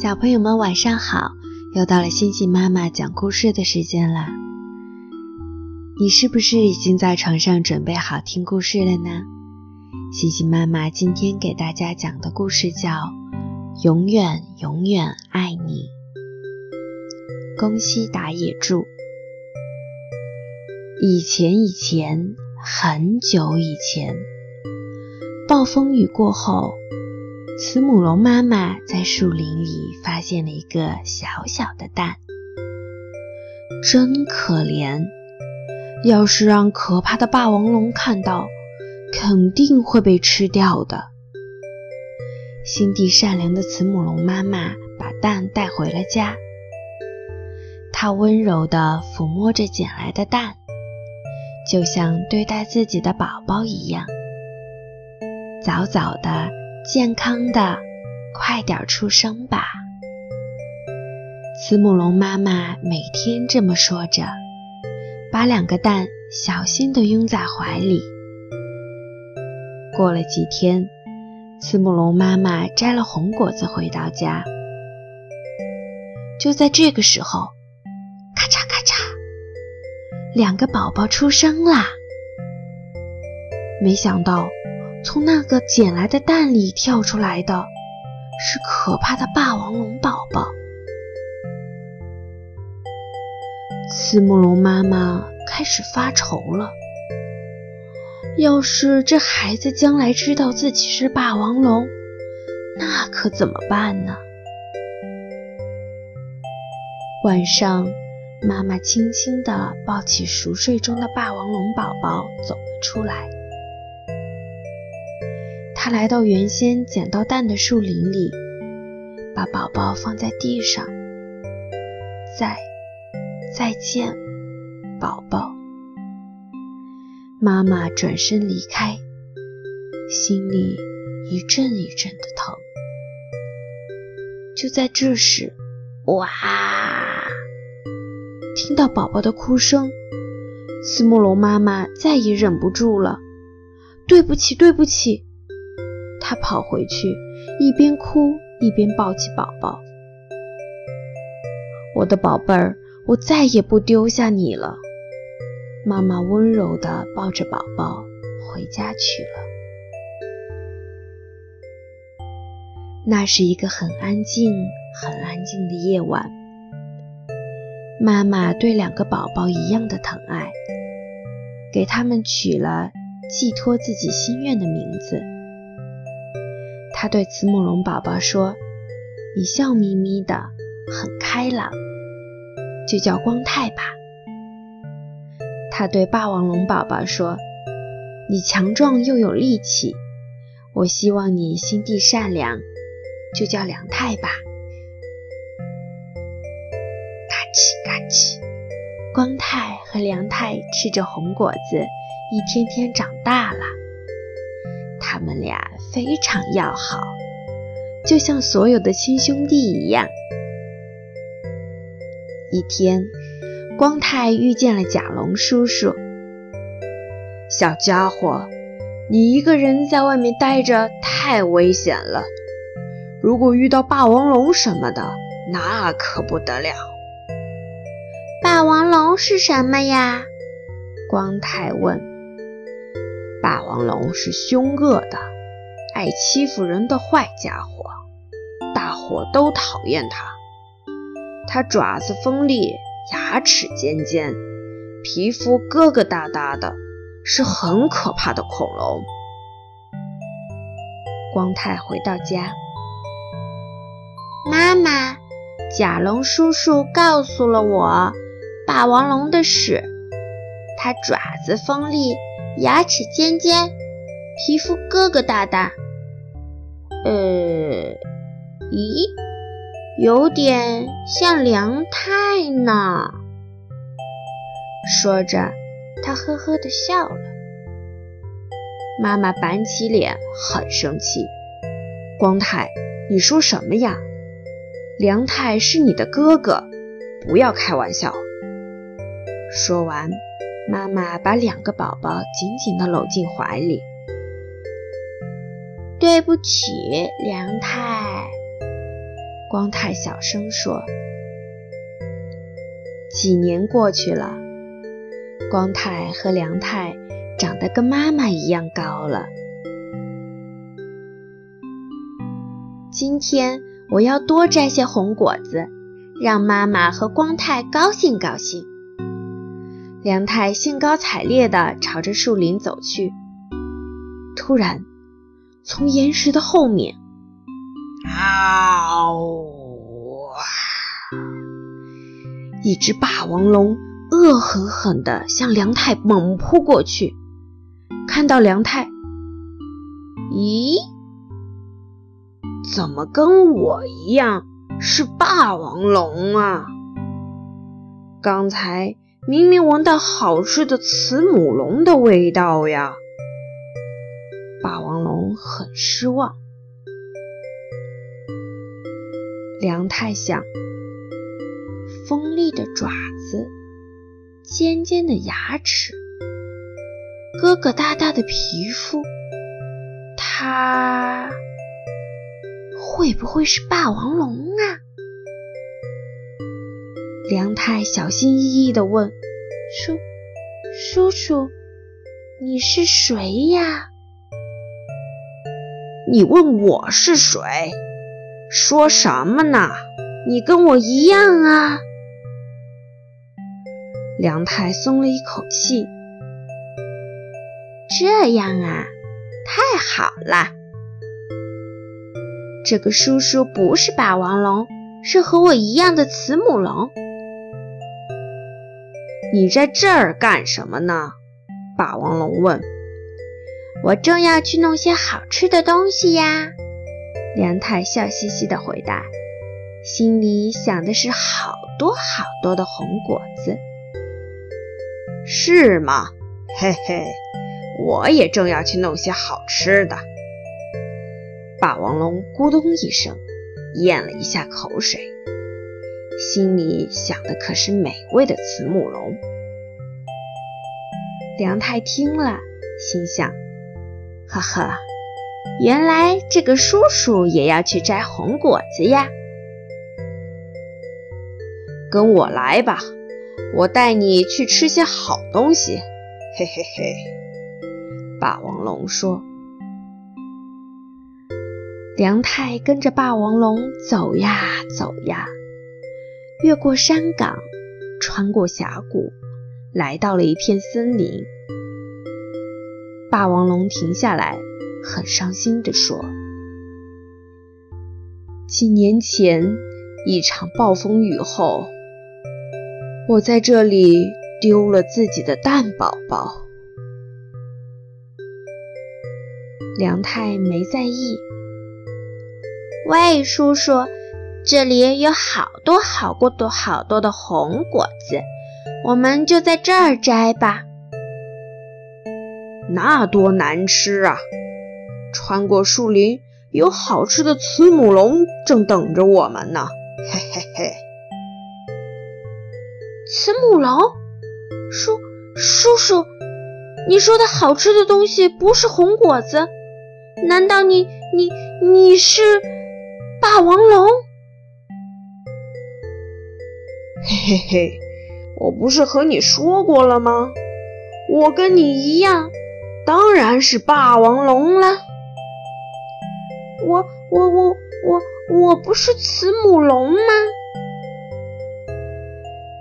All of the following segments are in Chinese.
小朋友们晚上好，又到了星星妈妈讲故事的时间了。你是不是已经在床上准备好听故事了呢？星星妈妈今天给大家讲的故事叫《永远永远爱你》。宫西达也著。以前以前，很久以前，暴风雨过后。慈母龙妈妈在树林里发现了一个小小的蛋，真可怜！要是让可怕的霸王龙看到，肯定会被吃掉的。心地善良的慈母龙妈妈把蛋带回了家，她温柔地抚摸着捡来的蛋，就像对待自己的宝宝一样。早早的。健康的，快点出生吧！慈母龙妈妈每天这么说着，把两个蛋小心地拥在怀里。过了几天，慈母龙妈妈摘了红果子回到家。就在这个时候，咔嚓咔嚓，两个宝宝出生啦！没想到。从那个捡来的蛋里跳出来的是可怕的霸王龙宝宝。慈母龙妈妈开始发愁了：要是这孩子将来知道自己是霸王龙，那可怎么办呢？晚上，妈妈轻轻地抱起熟睡中的霸王龙宝宝走了出来。来到原先捡到蛋的树林里，把宝宝放在地上。再再见，宝宝。妈妈转身离开，心里一阵一阵的疼。就在这时，哇！听到宝宝的哭声，慈母龙妈妈再也忍不住了。对不起，对不起。他跑回去，一边哭一边抱起宝宝。我的宝贝儿，我再也不丢下你了。妈妈温柔地抱着宝宝回家去了。那是一个很安静、很安静的夜晚。妈妈对两个宝宝一样的疼爱，给他们取了寄托自己心愿的名字。他对慈母龙宝宝说：“你笑眯眯的，很开朗，就叫光太吧。”他对霸王龙宝宝说：“你强壮又有力气，我希望你心地善良，就叫梁太吧。”嘎叽嘎叽，光太和梁太吃着红果子，一天天长大了。非常要好，就像所有的亲兄弟一样。一天，光太遇见了甲龙叔叔。小家伙，你一个人在外面待着太危险了，如果遇到霸王龙什么的，那可不得了。霸王龙是什么呀？光太问。霸王龙是凶恶的、爱欺负人的坏家伙，大伙都讨厌他。他爪子锋利，牙齿尖尖，皮肤疙疙瘩瘩的，是很可怕的恐龙。光太回到家，妈妈，甲龙叔叔告诉了我霸王龙的事，它爪子锋利。牙齿尖尖，皮肤疙疙瘩瘩。呃，咦，有点像梁太呢。说着，他呵呵的笑了。妈妈板起脸，很生气。光太，你说什么呀？梁太是你的哥哥，不要开玩笑。说完。妈妈把两个宝宝紧紧地搂进怀里。对不起，梁太。光太小声说。几年过去了，光太和梁太长得跟妈妈一样高了。今天我要多摘些红果子，让妈妈和光太高兴高兴。梁太兴高采烈地朝着树林走去。突然，从岩石的后面，啊！一只霸王龙恶狠狠地向梁太猛扑过去。看到梁太，咦，怎么跟我一样是霸王龙啊？刚才明明闻到好吃的慈母龙的味道呀！很失望。梁太想。锋利的爪子，尖尖的牙齿，疙疙瘩瘩的皮肤，它会不会是霸王龙啊？梁太小心翼翼地问：“叔，叔叔，你是谁呀？”你问我是谁？说什么呢？你跟我一样啊！梁太松了一口气。这样啊，太好了。这个叔叔不是霸王龙，是和我一样的慈母龙。你在这儿干什么呢？霸王龙问。我正要去弄些好吃的东西呀。梁太笑嘻嘻地回答，心里想的是好多好多的红果子。是吗？嘿嘿，我也正要去弄些好吃的。霸王龙咕咚一声咽了一下口水，心里想的可是美味的慈母龙。梁太听了，心想：呵呵，原来这个叔叔也要去摘红果子呀！跟我来吧。我带你去吃些好东西，嘿嘿嘿。霸王龙说。梁太跟着霸王龙走呀走呀，越过山岗，穿过峡谷，来到了一片森林。霸王龙停下来，很伤心地说：“几年前，一场暴风雨后。”我在这里丢了自己的蛋宝宝。梁太没在意。喂，叔叔，这里有好多好多好多的红果子，我们就在这儿摘吧。那多难吃啊！穿过树林，有好吃的慈母龙正等着我们呢。嘿嘿嘿。慈母龙，叔叔叔，你说的好吃的东西不是红果子？难道你你你是霸王龙？嘿嘿嘿，我不是和你说过了吗？我跟你一样，当然是霸王龙了。我我我我我不是慈母龙吗？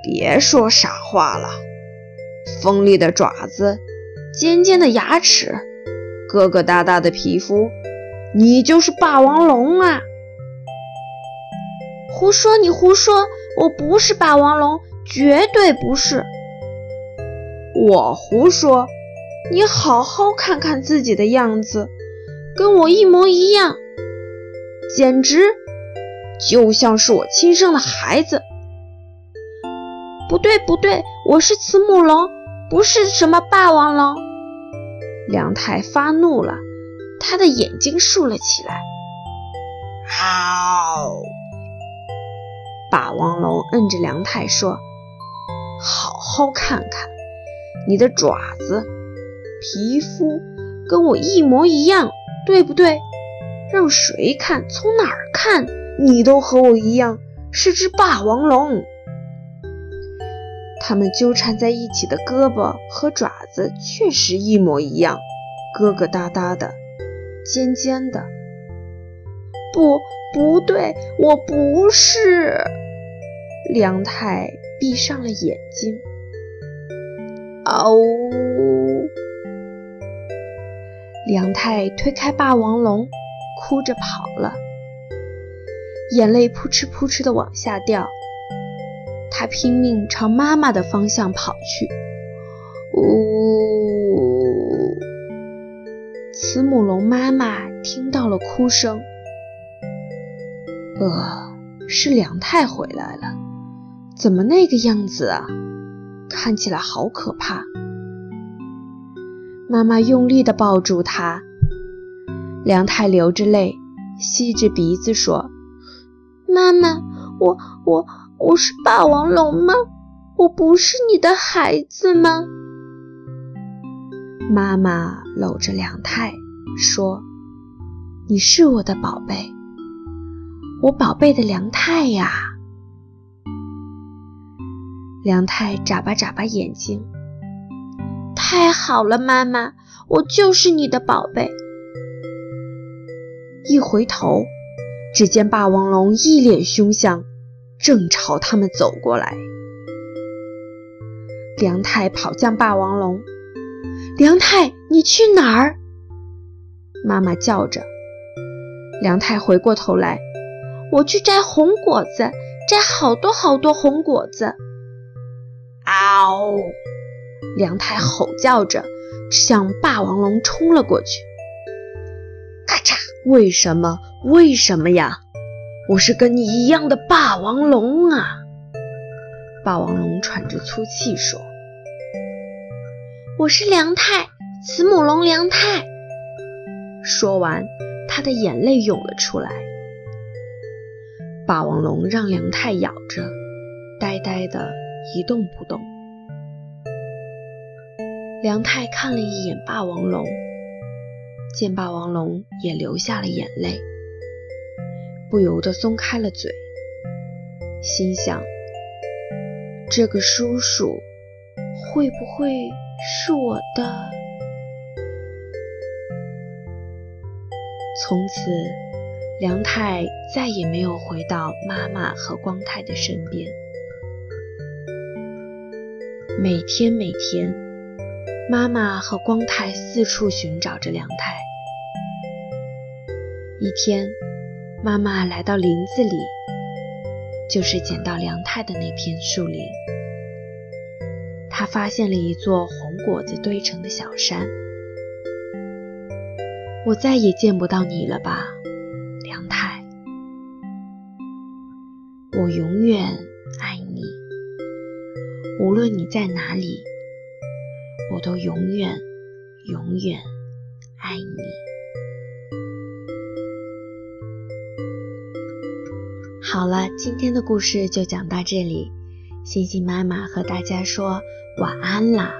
别说傻话了！锋利的爪子，尖尖的牙齿，疙疙瘩瘩的皮肤，你就是霸王龙啊！胡说！你胡说！我不是霸王龙，绝对不是！我胡说！你好好看看自己的样子，跟我一模一样，简直就像是我亲生的孩子。不对，不对，我是慈母龙，不是什么霸王龙。梁太发怒了，他的眼睛竖了起来。好！霸王龙摁着梁太说：“好好看看，你的爪子、皮肤跟我一模一样，对不对？让谁看？从哪儿看？你都和我一样是只霸王龙。它们纠缠在一起的胳膊和爪子确实一模一样，疙疙瘩瘩的，尖尖的。不，不对，我不是。梁太闭上了眼睛。嗷！梁太推开霸王龙，哭着跑了，眼泪扑哧扑哧的往下掉。他拼命朝妈妈的方向跑去。呜！慈母龙妈妈听到了哭声。呃，是梁太回来了，怎么那个样子啊？看起来好可怕。妈妈用力地抱住他，梁太流着泪，吸着鼻子说：“妈妈，我我我是霸王龙吗？我不是你的孩子吗？”妈妈搂着梁太说：“你是我的宝贝。”我宝贝的梁太呀，梁太眨巴眨巴眼睛。太好了，妈妈，我就是你的宝贝。一回头，只见霸王龙一脸凶相，正朝他们走过来。梁太跑向霸王龙，梁太，你去哪儿？妈妈叫着。梁太回过头来。我去摘红果子，摘好多好多红果子。嗷！梁太吼叫着，向霸王龙冲了过去。咔嚓！为什么？为什么呀？我是跟你一样的霸王龙啊！霸王龙喘着粗气说：“我是梁太，慈母龙梁太。”说完，他的眼泪涌了出来。霸王龙让梁太咬着，呆呆的一动不动。梁太看了一眼霸王龙，见霸王龙也流下了眼泪，不由得松开了嘴，心想：这个叔叔会不会是我的？从此。梁太再也没有回到妈妈和光太的身边。每天每天，妈妈和光太四处寻找着梁太。一天，妈妈来到林子里，就是捡到梁太的那片树林。她发现了一座红果子堆成的小山。我再也见不到你了吧？我永远爱你，无论你在哪里，我都永远永远爱你。好了，今天的故事就讲到这里，星星妈妈和大家说晚安啦。